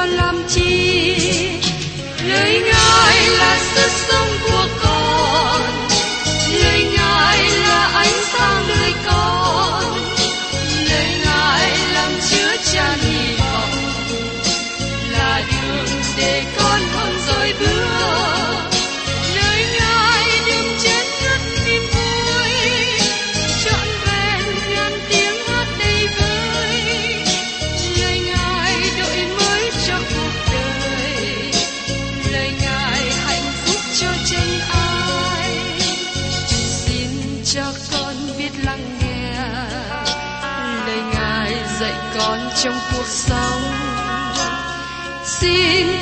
còn làm chi? Lời ngài là sức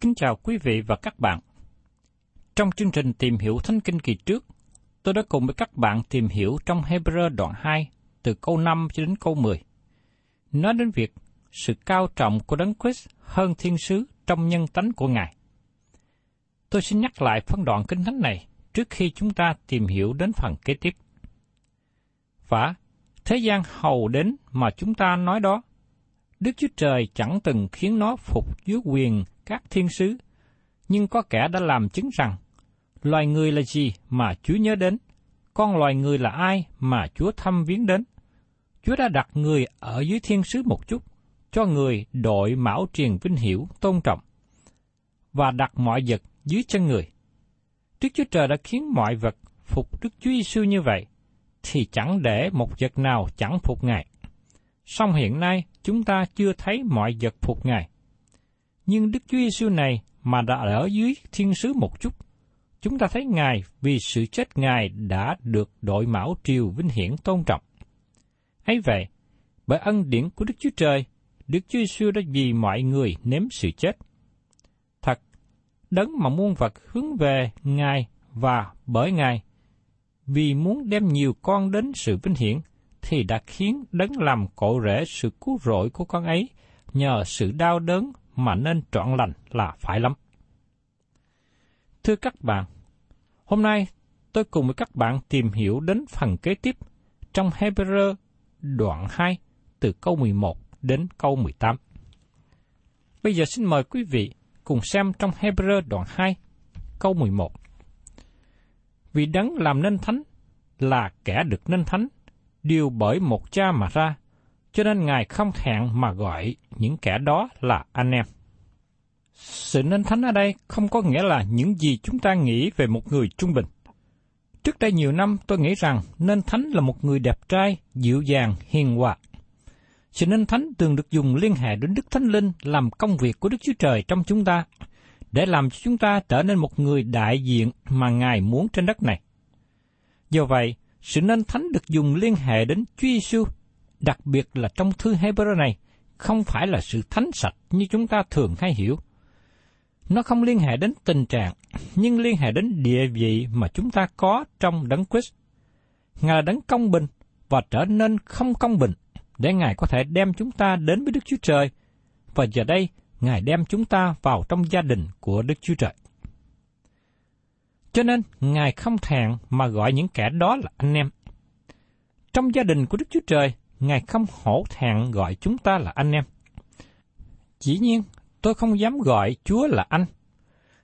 Kính chào quý vị và các bạn. Trong chương trình tìm hiểu Thánh Kinh kỳ trước, tôi đã cùng với các bạn tìm hiểu trong Hebrew đoạn 2 từ câu 5 cho đến câu 10. Nói đến việc sự cao trọng của Đấng Christ hơn thiên sứ trong nhân tánh của Ngài. Tôi xin nhắc lại phân đoạn kinh thánh này trước khi chúng ta tìm hiểu đến phần kế tiếp. Và thế gian hầu đến mà chúng ta nói đó, Đức Chúa Trời chẳng từng khiến nó phục dưới quyền các thiên sứ, nhưng có kẻ đã làm chứng rằng, loài người là gì mà Chúa nhớ đến, con loài người là ai mà Chúa thăm viếng đến. Chúa đã đặt người ở dưới thiên sứ một chút, cho người đội mão truyền vinh hiểu tôn trọng, và đặt mọi vật dưới chân người. Đức Chúa Trời đã khiến mọi vật phục Đức Chúa Giêsu như vậy, thì chẳng để một vật nào chẳng phục Ngài. Song hiện nay chúng ta chưa thấy mọi vật phục Ngài. Nhưng Đức Chúa Giêsu này mà đã ở dưới thiên sứ một chút, chúng ta thấy Ngài vì sự chết Ngài đã được đội mão triều vinh hiển tôn trọng. ấy vậy, bởi ân điển của Đức Chúa Trời, Đức Chúa Giêsu đã vì mọi người nếm sự chết. Thật, đấng mà muôn vật hướng về Ngài và bởi Ngài, vì muốn đem nhiều con đến sự vinh hiển, thì đã khiến đấng làm cội rễ sự cứu rỗi của con ấy nhờ sự đau đớn mà nên trọn lành là phải lắm. Thưa các bạn, hôm nay tôi cùng với các bạn tìm hiểu đến phần kế tiếp trong Hebrew đoạn 2 từ câu 11 đến câu 18. Bây giờ xin mời quý vị cùng xem trong Hebrew đoạn 2 câu 11. Vì đấng làm nên thánh là kẻ được nên thánh đều bởi một cha mà ra, cho nên Ngài không hẹn mà gọi những kẻ đó là anh em. Sự nên thánh ở đây không có nghĩa là những gì chúng ta nghĩ về một người trung bình. Trước đây nhiều năm tôi nghĩ rằng nên thánh là một người đẹp trai, dịu dàng, hiền hòa. Sự nên thánh thường được dùng liên hệ đến Đức Thánh Linh làm công việc của Đức Chúa Trời trong chúng ta, để làm cho chúng ta trở nên một người đại diện mà Ngài muốn trên đất này. Do vậy, sự nên thánh được dùng liên hệ đến Chúa Giêsu, đặc biệt là trong thư Hebrew này, không phải là sự thánh sạch như chúng ta thường hay hiểu. Nó không liên hệ đến tình trạng, nhưng liên hệ đến địa vị mà chúng ta có trong đấng Christ. Ngài là đấng công bình và trở nên không công bình để Ngài có thể đem chúng ta đến với Đức Chúa Trời. Và giờ đây, Ngài đem chúng ta vào trong gia đình của Đức Chúa Trời. Cho nên, Ngài không thẹn mà gọi những kẻ đó là anh em. Trong gia đình của Đức Chúa Trời, Ngài không hổ thẹn gọi chúng ta là anh em. Chỉ nhiên, tôi không dám gọi Chúa là anh,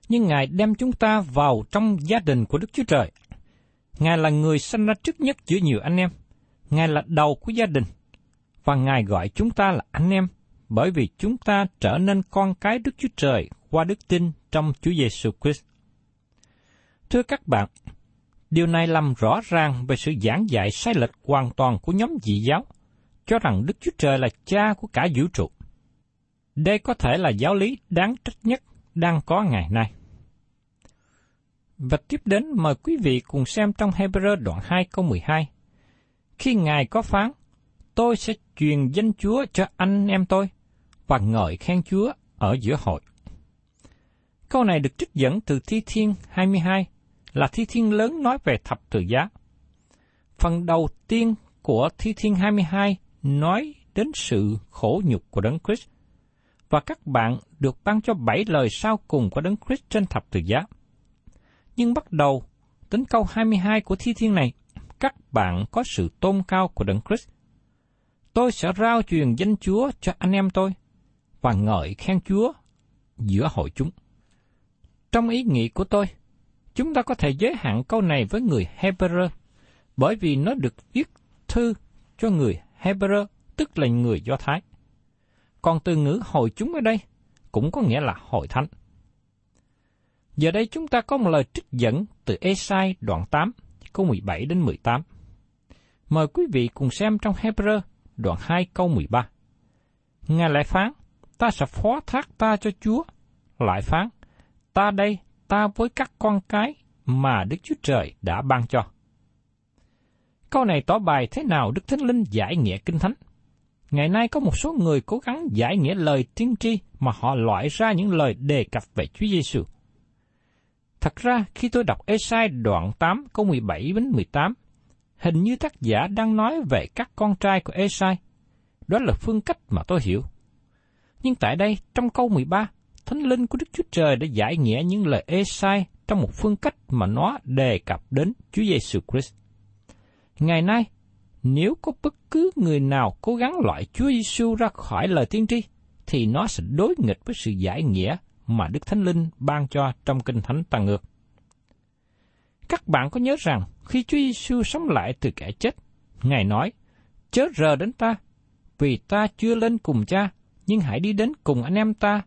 nhưng Ngài đem chúng ta vào trong gia đình của Đức Chúa Trời. Ngài là người sanh ra trước nhất giữa nhiều anh em. Ngài là đầu của gia đình. Và Ngài gọi chúng ta là anh em bởi vì chúng ta trở nên con cái Đức Chúa Trời qua đức tin trong Chúa Giêsu Christ. Thưa các bạn, điều này làm rõ ràng về sự giảng dạy sai lệch hoàn toàn của nhóm dị giáo, cho rằng Đức Chúa Trời là cha của cả vũ trụ. Đây có thể là giáo lý đáng trách nhất đang có ngày nay. Và tiếp đến mời quý vị cùng xem trong Hebrew đoạn 2 câu 12. Khi Ngài có phán, tôi sẽ truyền danh Chúa cho anh em tôi, và ngợi khen Chúa ở giữa hội. Câu này được trích dẫn từ Thi Thiên 22, là Thi Thiên lớn nói về thập tự giá. Phần đầu tiên của Thi Thiên 22 nói đến sự khổ nhục của Đấng Christ, và các bạn được ban cho bảy lời sau cùng của Đấng Christ trên thập tự giá. Nhưng bắt đầu đến câu 22 của Thi Thiên này, các bạn có sự tôn cao của Đấng Christ. Tôi sẽ rao truyền danh Chúa cho anh em tôi, và ngợi khen Chúa giữa hội chúng. Trong ý nghĩ của tôi, chúng ta có thể giới hạn câu này với người Hebrew, bởi vì nó được viết thư cho người Hebrew, tức là người Do Thái. Còn từ ngữ hội chúng ở đây cũng có nghĩa là hội thánh. Giờ đây chúng ta có một lời trích dẫn từ Esai đoạn 8, câu 17 đến 18. Mời quý vị cùng xem trong Hebrew đoạn 2 câu 13. Ngài lại phán, ta sẽ phó thác ta cho Chúa. Lại phán, ta đây, ta với các con cái mà Đức Chúa Trời đã ban cho. Câu này tỏ bài thế nào Đức Thánh Linh giải nghĩa Kinh Thánh. Ngày nay có một số người cố gắng giải nghĩa lời tiên tri mà họ loại ra những lời đề cập về Chúa Giêsu. Thật ra, khi tôi đọc Esai đoạn 8 câu 17 đến 18, hình như tác giả đang nói về các con trai của Esai. Đó là phương cách mà tôi hiểu. Nhưng tại đây, trong câu 13, Thánh Linh của Đức Chúa Trời đã giải nghĩa những lời Esai trong một phương cách mà nó đề cập đến Chúa Giêsu Christ. Ngày nay, nếu có bất cứ người nào cố gắng loại Chúa Giêsu ra khỏi lời tiên tri, thì nó sẽ đối nghịch với sự giải nghĩa mà Đức Thánh Linh ban cho trong Kinh Thánh Tăng Ngược. Các bạn có nhớ rằng khi Chúa Giêsu sống lại từ kẻ chết, Ngài nói, chớ rờ đến ta, vì ta chưa lên cùng cha, nhưng hãy đi đến cùng anh em ta,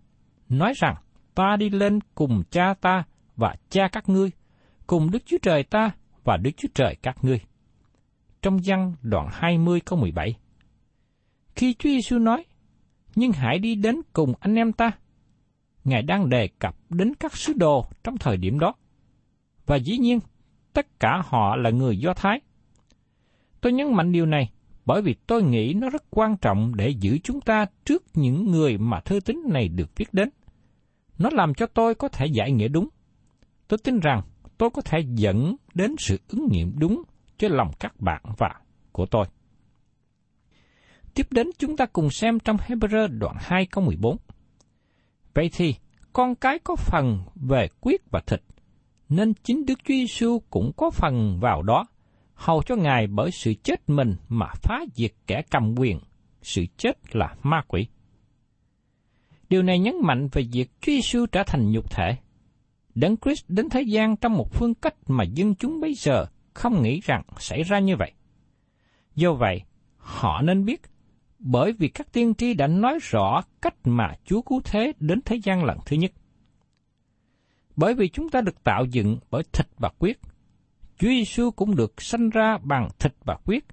nói rằng ta đi lên cùng cha ta và cha các ngươi, cùng Đức Chúa Trời ta và Đức Chúa Trời các ngươi. Trong văn đoạn 20 câu 17 Khi Chúa Giêsu nói, nhưng hãy đi đến cùng anh em ta, Ngài đang đề cập đến các sứ đồ trong thời điểm đó. Và dĩ nhiên, tất cả họ là người Do Thái. Tôi nhấn mạnh điều này bởi vì tôi nghĩ nó rất quan trọng để giữ chúng ta trước những người mà thư tín này được viết đến. Nó làm cho tôi có thể giải nghĩa đúng. Tôi tin rằng tôi có thể dẫn đến sự ứng nghiệm đúng cho lòng các bạn và của tôi. Tiếp đến chúng ta cùng xem trong Hebrew đoạn 2 câu 14. Vậy thì, con cái có phần về quyết và thịt, nên chính Đức Chúa Giêsu cũng có phần vào đó, hầu cho Ngài bởi sự chết mình mà phá diệt kẻ cầm quyền, sự chết là ma quỷ. Điều này nhấn mạnh về việc Chúa Giêsu trở thành nhục thể. Đấng Christ đến thế gian trong một phương cách mà dân chúng bây giờ không nghĩ rằng xảy ra như vậy. Do vậy, họ nên biết bởi vì các tiên tri đã nói rõ cách mà Chúa Cứu Thế đến thế gian lần thứ nhất. Bởi vì chúng ta được tạo dựng bởi thịt và huyết, Chúa Giêsu cũng được sanh ra bằng thịt và huyết.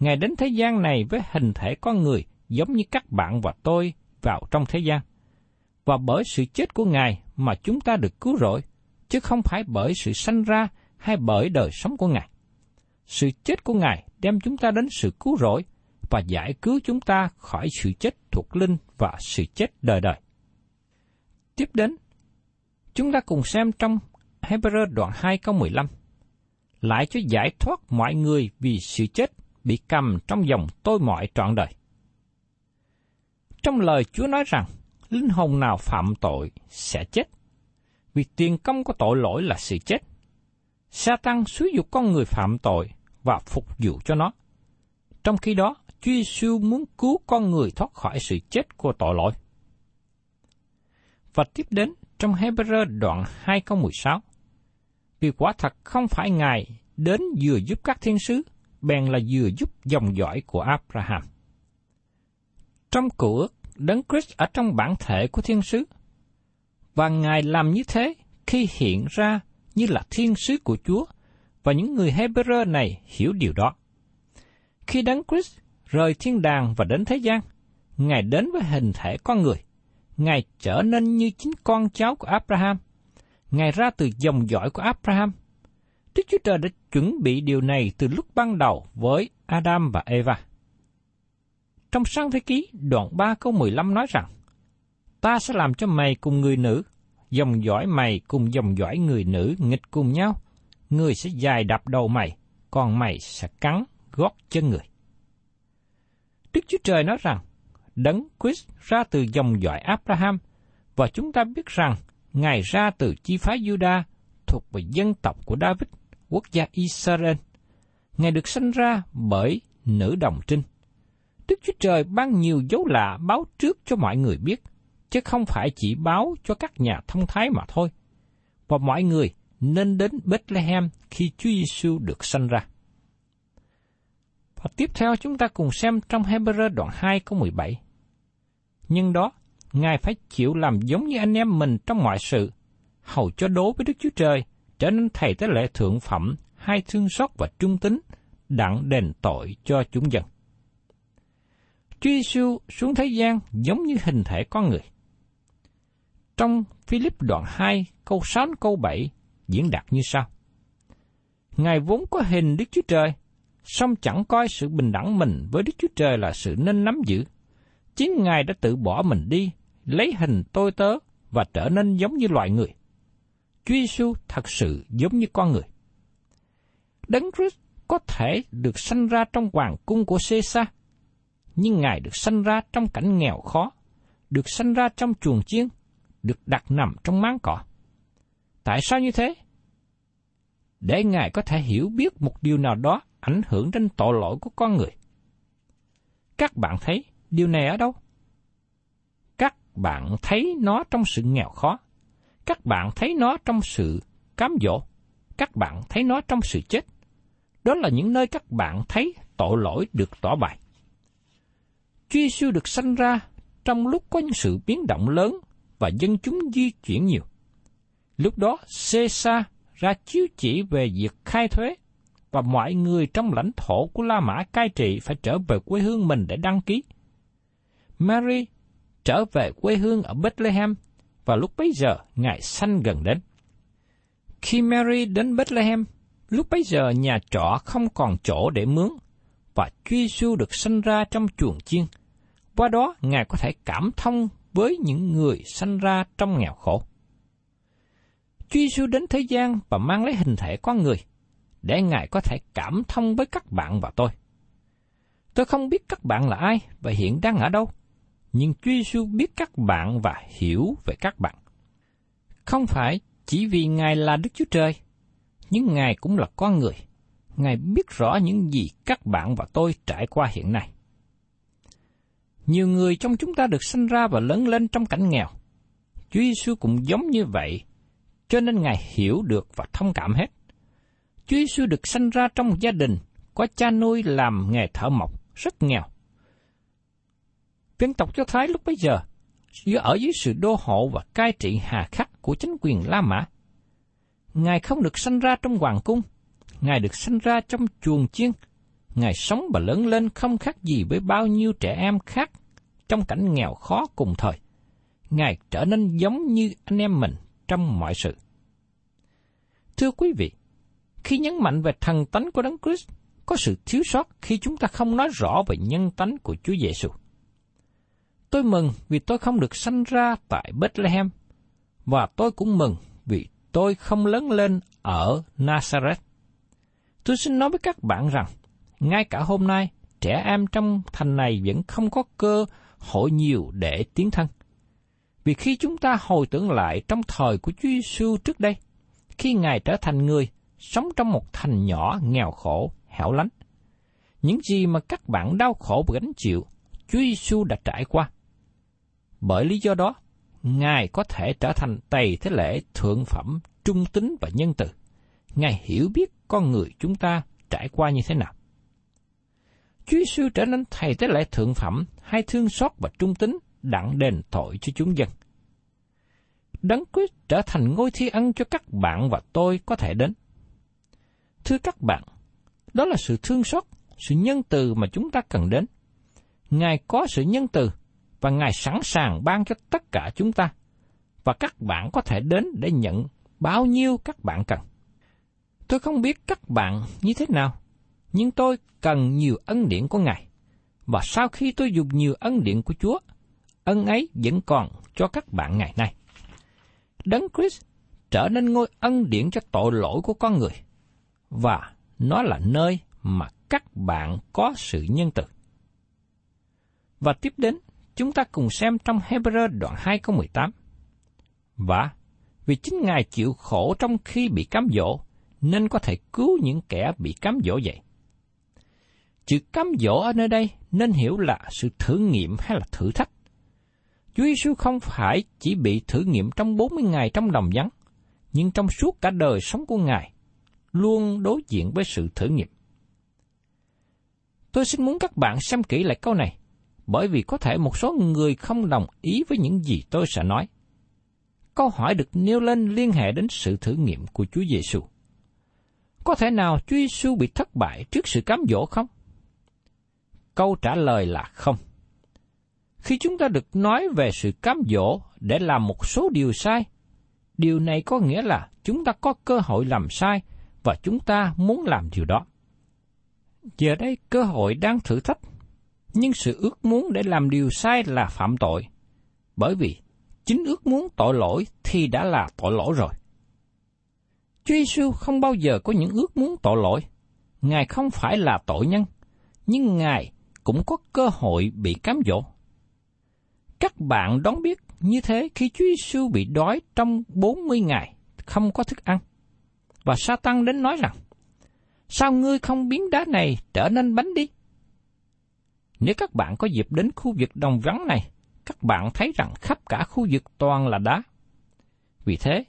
Ngài đến thế gian này với hình thể con người giống như các bạn và tôi vào trong thế gian. Và bởi sự chết của Ngài mà chúng ta được cứu rỗi, chứ không phải bởi sự sanh ra hay bởi đời sống của Ngài. Sự chết của Ngài đem chúng ta đến sự cứu rỗi và giải cứu chúng ta khỏi sự chết thuộc linh và sự chết đời đời. Tiếp đến, chúng ta cùng xem trong Hebrew đoạn 2 câu 15. Lại cho giải thoát mọi người vì sự chết bị cầm trong dòng tôi mọi trọn đời. Trong lời Chúa nói rằng, linh hồn nào phạm tội sẽ chết, vì tiền công của tội lỗi là sự chết. Satan xúi dục con người phạm tội và phục vụ cho nó. Trong khi đó, Chúa Giêsu muốn cứu con người thoát khỏi sự chết của tội lỗi. Và tiếp đến trong Hebrew đoạn 2 câu 16. Vì quả thật không phải Ngài đến vừa giúp các thiên sứ, bèn là vừa giúp dòng dõi của Abraham. Trong cựu ước, Đấng Christ ở trong bản thể của thiên sứ, và Ngài làm như thế khi hiện ra như là thiên sứ của Chúa, và những người Hebrew này hiểu điều đó. Khi Đấng Christ rời thiên đàng và đến thế gian, Ngài đến với hình thể con người. Ngài trở nên như chính con cháu của Abraham. Ngài ra từ dòng dõi của Abraham. Đức Chúa Trời đã chuẩn bị điều này từ lúc ban đầu với Adam và Eva. Trong sáng thế ký, đoạn 3 câu 15 nói rằng, Ta sẽ làm cho mày cùng người nữ, dòng dõi mày cùng dòng dõi người nữ nghịch cùng nhau. Người sẽ dài đập đầu mày, còn mày sẽ cắn gót chân người. Đức Chúa Trời nói rằng, Đấng Christ ra từ dòng dõi Abraham, và chúng ta biết rằng Ngài ra từ chi phái Juda thuộc về dân tộc của David, quốc gia Israel. Ngài được sanh ra bởi nữ đồng trinh. Đức Chúa Trời ban nhiều dấu lạ báo trước cho mọi người biết, chứ không phải chỉ báo cho các nhà thông thái mà thôi. Và mọi người nên đến Bethlehem khi Chúa Giêsu được sanh ra. Và tiếp theo chúng ta cùng xem trong Hebrew đoạn 2 câu 17. Nhưng đó, Ngài phải chịu làm giống như anh em mình trong mọi sự, hầu cho đố với Đức Chúa Trời, trở nên thầy tế lễ thượng phẩm, hai thương xót và trung tính, đặng đền tội cho chúng dân. Chúa Giêsu xuống thế gian giống như hình thể con người. Trong Philip đoạn 2, câu 6 câu 7 diễn đạt như sau. Ngài vốn có hình Đức Chúa Trời, song chẳng coi sự bình đẳng mình với Đức Chúa Trời là sự nên nắm giữ. Chính Ngài đã tự bỏ mình đi, lấy hình tôi tớ và trở nên giống như loài người. Chúa Giêsu thật sự giống như con người. Đấng Christ có thể được sanh ra trong hoàng cung của Caesar, nhưng Ngài được sanh ra trong cảnh nghèo khó, được sanh ra trong chuồng chiên, được đặt nằm trong máng cỏ. Tại sao như thế? Để Ngài có thể hiểu biết một điều nào đó ảnh hưởng đến tội lỗi của con người. Các bạn thấy điều này ở đâu? Các bạn thấy nó trong sự nghèo khó. Các bạn thấy nó trong sự cám dỗ. Các bạn thấy nó trong sự chết. Đó là những nơi các bạn thấy tội lỗi được tỏ bày. Chúa Giêsu được sanh ra trong lúc có những sự biến động lớn và dân chúng di chuyển nhiều. Lúc đó, Caesar ra chiếu chỉ về việc khai thuế và mọi người trong lãnh thổ của La Mã cai trị phải trở về quê hương mình để đăng ký. Mary trở về quê hương ở Bethlehem và lúc bấy giờ Ngài sanh gần đến. Khi Mary đến Bethlehem, lúc bấy giờ nhà trọ không còn chỗ để mướn và Chúa Giêsu được sanh ra trong chuồng chiên. Qua đó, Ngài có thể cảm thông với những người sanh ra trong nghèo khổ. Chúa Giêsu đến thế gian và mang lấy hình thể con người – để Ngài có thể cảm thông với các bạn và tôi. Tôi không biết các bạn là ai và hiện đang ở đâu, nhưng Chúa Giêsu biết các bạn và hiểu về các bạn. Không phải chỉ vì Ngài là Đức Chúa Trời, nhưng Ngài cũng là con người. Ngài biết rõ những gì các bạn và tôi trải qua hiện nay. Nhiều người trong chúng ta được sinh ra và lớn lên trong cảnh nghèo. Chúa Giêsu cũng giống như vậy, cho nên Ngài hiểu được và thông cảm hết. Chúa Giêsu được sinh ra trong một gia đình có cha nuôi làm nghề thợ mộc rất nghèo. Dân tộc Do Thái lúc bấy giờ ở dưới sự đô hộ và cai trị hà khắc của chính quyền La Mã. Ngài không được sanh ra trong hoàng cung, Ngài được sanh ra trong chuồng chiên. Ngài sống và lớn lên không khác gì với bao nhiêu trẻ em khác trong cảnh nghèo khó cùng thời. Ngài trở nên giống như anh em mình trong mọi sự. Thưa quý vị, khi nhấn mạnh về thần tánh của Đấng Christ, có sự thiếu sót khi chúng ta không nói rõ về nhân tánh của Chúa Giêsu. Tôi mừng vì tôi không được sanh ra tại Bethlehem, và tôi cũng mừng vì tôi không lớn lên ở Nazareth. Tôi xin nói với các bạn rằng, ngay cả hôm nay, trẻ em trong thành này vẫn không có cơ hội nhiều để tiến thân. Vì khi chúng ta hồi tưởng lại trong thời của Chúa Giêsu trước đây, khi Ngài trở thành người, sống trong một thành nhỏ nghèo khổ, hẻo lánh. Những gì mà các bạn đau khổ và gánh chịu, Chúa Giêsu đã trải qua. Bởi lý do đó, Ngài có thể trở thành tầy thế lễ thượng phẩm, trung tính và nhân từ. Ngài hiểu biết con người chúng ta trải qua như thế nào. Chúa Giêsu trở nên thầy tế lễ thượng phẩm, hay thương xót và trung tính, đặng đền tội cho chúng dân. Đấng Christ trở thành ngôi thi ân cho các bạn và tôi có thể đến. Thưa các bạn, đó là sự thương xót, sự nhân từ mà chúng ta cần đến. Ngài có sự nhân từ và Ngài sẵn sàng ban cho tất cả chúng ta. Và các bạn có thể đến để nhận bao nhiêu các bạn cần. Tôi không biết các bạn như thế nào, nhưng tôi cần nhiều ân điển của Ngài. Và sau khi tôi dùng nhiều ân điển của Chúa, ân ấy vẫn còn cho các bạn ngày nay. Đấng Christ trở nên ngôi ân điển cho tội lỗi của con người, và nó là nơi mà các bạn có sự nhân từ. Và tiếp đến, chúng ta cùng xem trong Hebrew đoạn 2 câu 18. Và vì chính Ngài chịu khổ trong khi bị cám dỗ, nên có thể cứu những kẻ bị cám dỗ vậy. Chữ cám dỗ ở nơi đây nên hiểu là sự thử nghiệm hay là thử thách. Chúa Giêsu không phải chỉ bị thử nghiệm trong 40 ngày trong đồng vắng, nhưng trong suốt cả đời sống của Ngài, luôn đối diện với sự thử nghiệm. Tôi xin muốn các bạn xem kỹ lại câu này, bởi vì có thể một số người không đồng ý với những gì tôi sẽ nói. Câu hỏi được nêu lên liên hệ đến sự thử nghiệm của Chúa Giêsu. Có thể nào Chúa Giêsu bị thất bại trước sự cám dỗ không? Câu trả lời là không. Khi chúng ta được nói về sự cám dỗ để làm một số điều sai, điều này có nghĩa là chúng ta có cơ hội làm sai và chúng ta muốn làm điều đó. Giờ đây cơ hội đang thử thách, nhưng sự ước muốn để làm điều sai là phạm tội, bởi vì chính ước muốn tội lỗi thì đã là tội lỗi rồi. Chúa Giêsu không bao giờ có những ước muốn tội lỗi. Ngài không phải là tội nhân, nhưng Ngài cũng có cơ hội bị cám dỗ. Các bạn đón biết như thế khi Chúa Giêsu bị đói trong 40 ngày không có thức ăn. Và sa tăng đến nói rằng, sao ngươi không biến đá này trở nên bánh đi? Nếu các bạn có dịp đến khu vực đồng vắng này, các bạn thấy rằng khắp cả khu vực toàn là đá. Vì thế,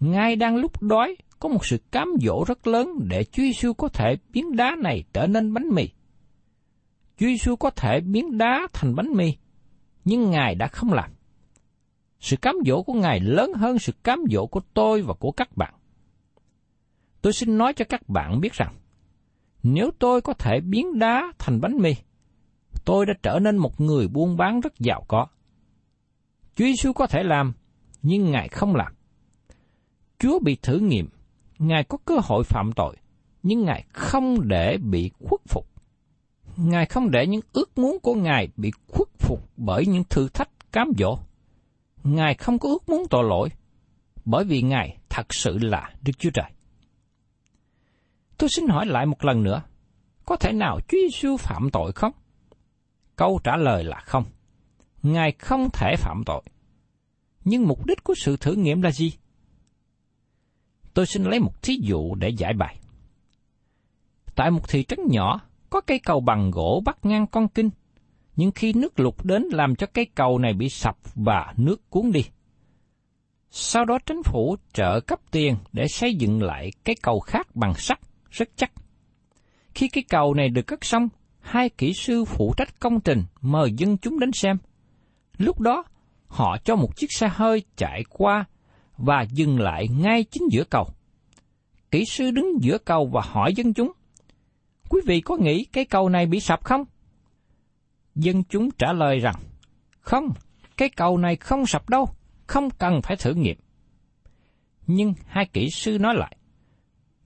ngay đang lúc đói có một sự cám dỗ rất lớn để Chúa Giêsu có thể biến đá này trở nên bánh mì. Chúa Giêsu có thể biến đá thành bánh mì, nhưng Ngài đã không làm. Sự cám dỗ của Ngài lớn hơn sự cám dỗ của tôi và của các bạn. Tôi xin nói cho các bạn biết rằng, nếu tôi có thể biến đá thành bánh mì, tôi đã trở nên một người buôn bán rất giàu có. Chúa Giêsu có thể làm, nhưng Ngài không làm. Chúa bị thử nghiệm, Ngài có cơ hội phạm tội, nhưng Ngài không để bị khuất phục. Ngài không để những ước muốn của Ngài bị khuất phục bởi những thử thách cám dỗ. Ngài không có ước muốn tội lỗi, bởi vì Ngài thật sự là Đức Chúa Trời. Tôi xin hỏi lại một lần nữa, có thể nào Chúa Giêsu phạm tội không? Câu trả lời là không. Ngài không thể phạm tội. Nhưng mục đích của sự thử nghiệm là gì? Tôi xin lấy một thí dụ để giải bài. Tại một thị trấn nhỏ, có cây cầu bằng gỗ bắt ngang con kinh, nhưng khi nước lụt đến làm cho cây cầu này bị sập và nước cuốn đi. Sau đó chính phủ trợ cấp tiền để xây dựng lại cái cầu khác bằng sắt rất chắc. Khi cái cầu này được cất xong, hai kỹ sư phụ trách công trình mời dân chúng đến xem. Lúc đó, họ cho một chiếc xe hơi chạy qua và dừng lại ngay chính giữa cầu. Kỹ sư đứng giữa cầu và hỏi dân chúng, Quý vị có nghĩ cái cầu này bị sập không? Dân chúng trả lời rằng, Không, cái cầu này không sập đâu, không cần phải thử nghiệm. Nhưng hai kỹ sư nói lại,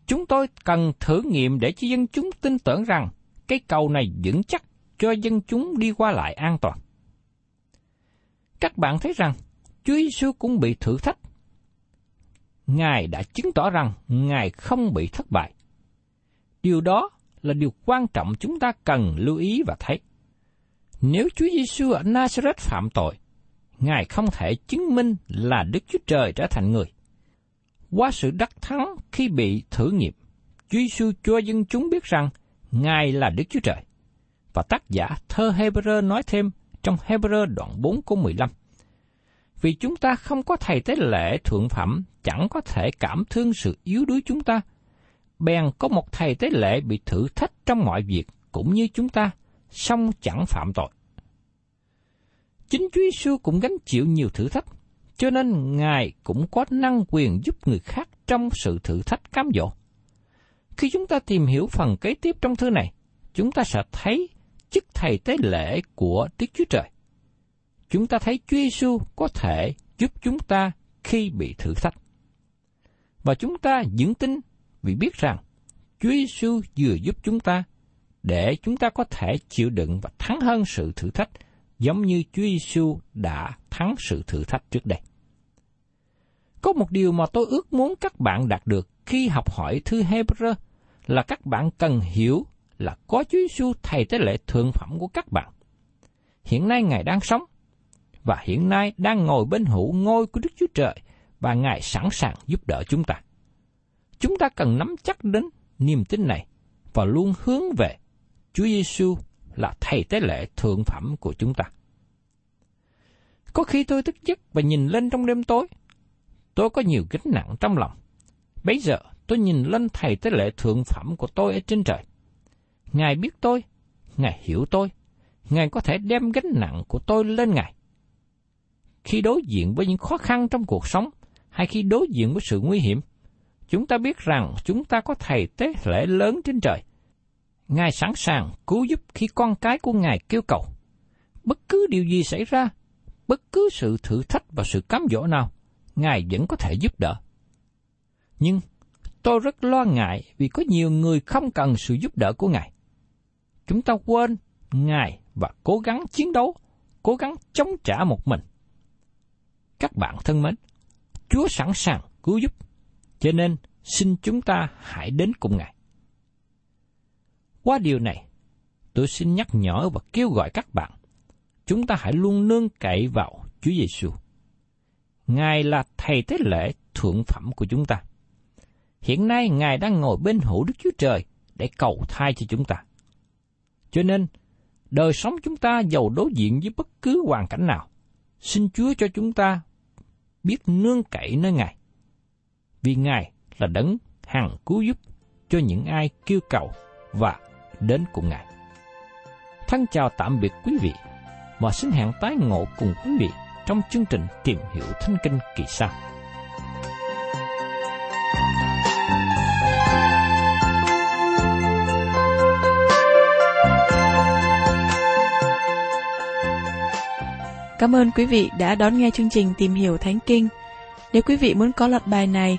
Chúng tôi cần thử nghiệm để cho dân chúng tin tưởng rằng cái cầu này vững chắc cho dân chúng đi qua lại an toàn. Các bạn thấy rằng Chúa Giêsu cũng bị thử thách. Ngài đã chứng tỏ rằng Ngài không bị thất bại. Điều đó là điều quan trọng chúng ta cần lưu ý và thấy. Nếu Chúa Giêsu ở Nazareth phạm tội, Ngài không thể chứng minh là Đức Chúa Trời trở thành người. Qua sự đắc thắng khi bị thử nghiệm, Chúa Giêsu cho dân chúng biết rằng Ngài là Đức Chúa Trời. Và tác giả thơ Hebrew nói thêm trong Hebrew đoạn 4 câu 15. Vì chúng ta không có thầy tế lễ thượng phẩm, chẳng có thể cảm thương sự yếu đuối chúng ta. Bèn có một thầy tế lễ bị thử thách trong mọi việc, cũng như chúng ta, song chẳng phạm tội. Chính Chúa Giêsu cũng gánh chịu nhiều thử thách, cho nên Ngài cũng có năng quyền giúp người khác trong sự thử thách cám dỗ. Khi chúng ta tìm hiểu phần kế tiếp trong thư này, chúng ta sẽ thấy chức thầy tế lễ của Đức Chúa Trời. Chúng ta thấy Chúa Giêsu có thể giúp chúng ta khi bị thử thách. Và chúng ta vững tin vì biết rằng, Chúa Giêsu vừa giúp chúng ta để chúng ta có thể chịu đựng và thắng hơn sự thử thách, giống như Chúa Giêsu đã thắng sự thử thách trước đây. Có một điều mà tôi ước muốn các bạn đạt được khi học hỏi thư Hebrew là các bạn cần hiểu là có Chúa Giêsu thầy tế lễ thượng phẩm của các bạn. Hiện nay Ngài đang sống và hiện nay đang ngồi bên hữu ngôi của Đức Chúa Trời và Ngài sẵn sàng giúp đỡ chúng ta. Chúng ta cần nắm chắc đến niềm tin này và luôn hướng về Chúa Giêsu là thầy tế lễ thượng phẩm của chúng ta. Có khi tôi thức giấc và nhìn lên trong đêm tối, tôi có nhiều gánh nặng trong lòng. Bây giờ tôi nhìn lên thầy tế lễ thượng phẩm của tôi ở trên trời. Ngài biết tôi, Ngài hiểu tôi, Ngài có thể đem gánh nặng của tôi lên Ngài. Khi đối diện với những khó khăn trong cuộc sống, hay khi đối diện với sự nguy hiểm, chúng ta biết rằng chúng ta có thầy tế lễ lớn trên trời. Ngài sẵn sàng cứu giúp khi con cái của Ngài kêu cầu. Bất cứ điều gì xảy ra, bất cứ sự thử thách và sự cám dỗ nào, Ngài vẫn có thể giúp đỡ. Nhưng tôi rất lo ngại vì có nhiều người không cần sự giúp đỡ của Ngài. Chúng ta quên Ngài và cố gắng chiến đấu, cố gắng chống trả một mình. Các bạn thân mến, Chúa sẵn sàng cứu giúp, cho nên xin chúng ta hãy đến cùng Ngài. Qua điều này, tôi xin nhắc nhở và kêu gọi các bạn, chúng ta hãy luôn nương cậy vào Chúa Giêsu. Ngài là thầy tế lễ thượng phẩm của chúng ta. Hiện nay Ngài đang ngồi bên hữu Đức Chúa Trời để cầu thai cho chúng ta. Cho nên, đời sống chúng ta giàu đối diện với bất cứ hoàn cảnh nào, xin Chúa cho chúng ta biết nương cậy nơi Ngài. Vì Ngài là đấng hằng cứu giúp cho những ai kêu cầu và đến cùng Ngài. Thân chào tạm biệt quý vị và xin hẹn tái ngộ cùng quý vị trong chương trình tìm hiểu Thánh Kinh kỳ sau. Cảm ơn quý vị đã đón nghe chương trình Tìm hiểu Thánh Kinh. Nếu quý vị muốn có loạt bài này,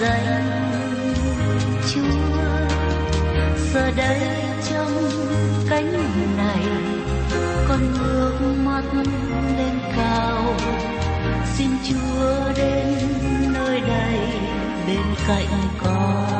danh Chúa, giờ đây trong cánh này, con ngước mắt lên cao. Xin Chúa đến nơi đây bên cạnh con.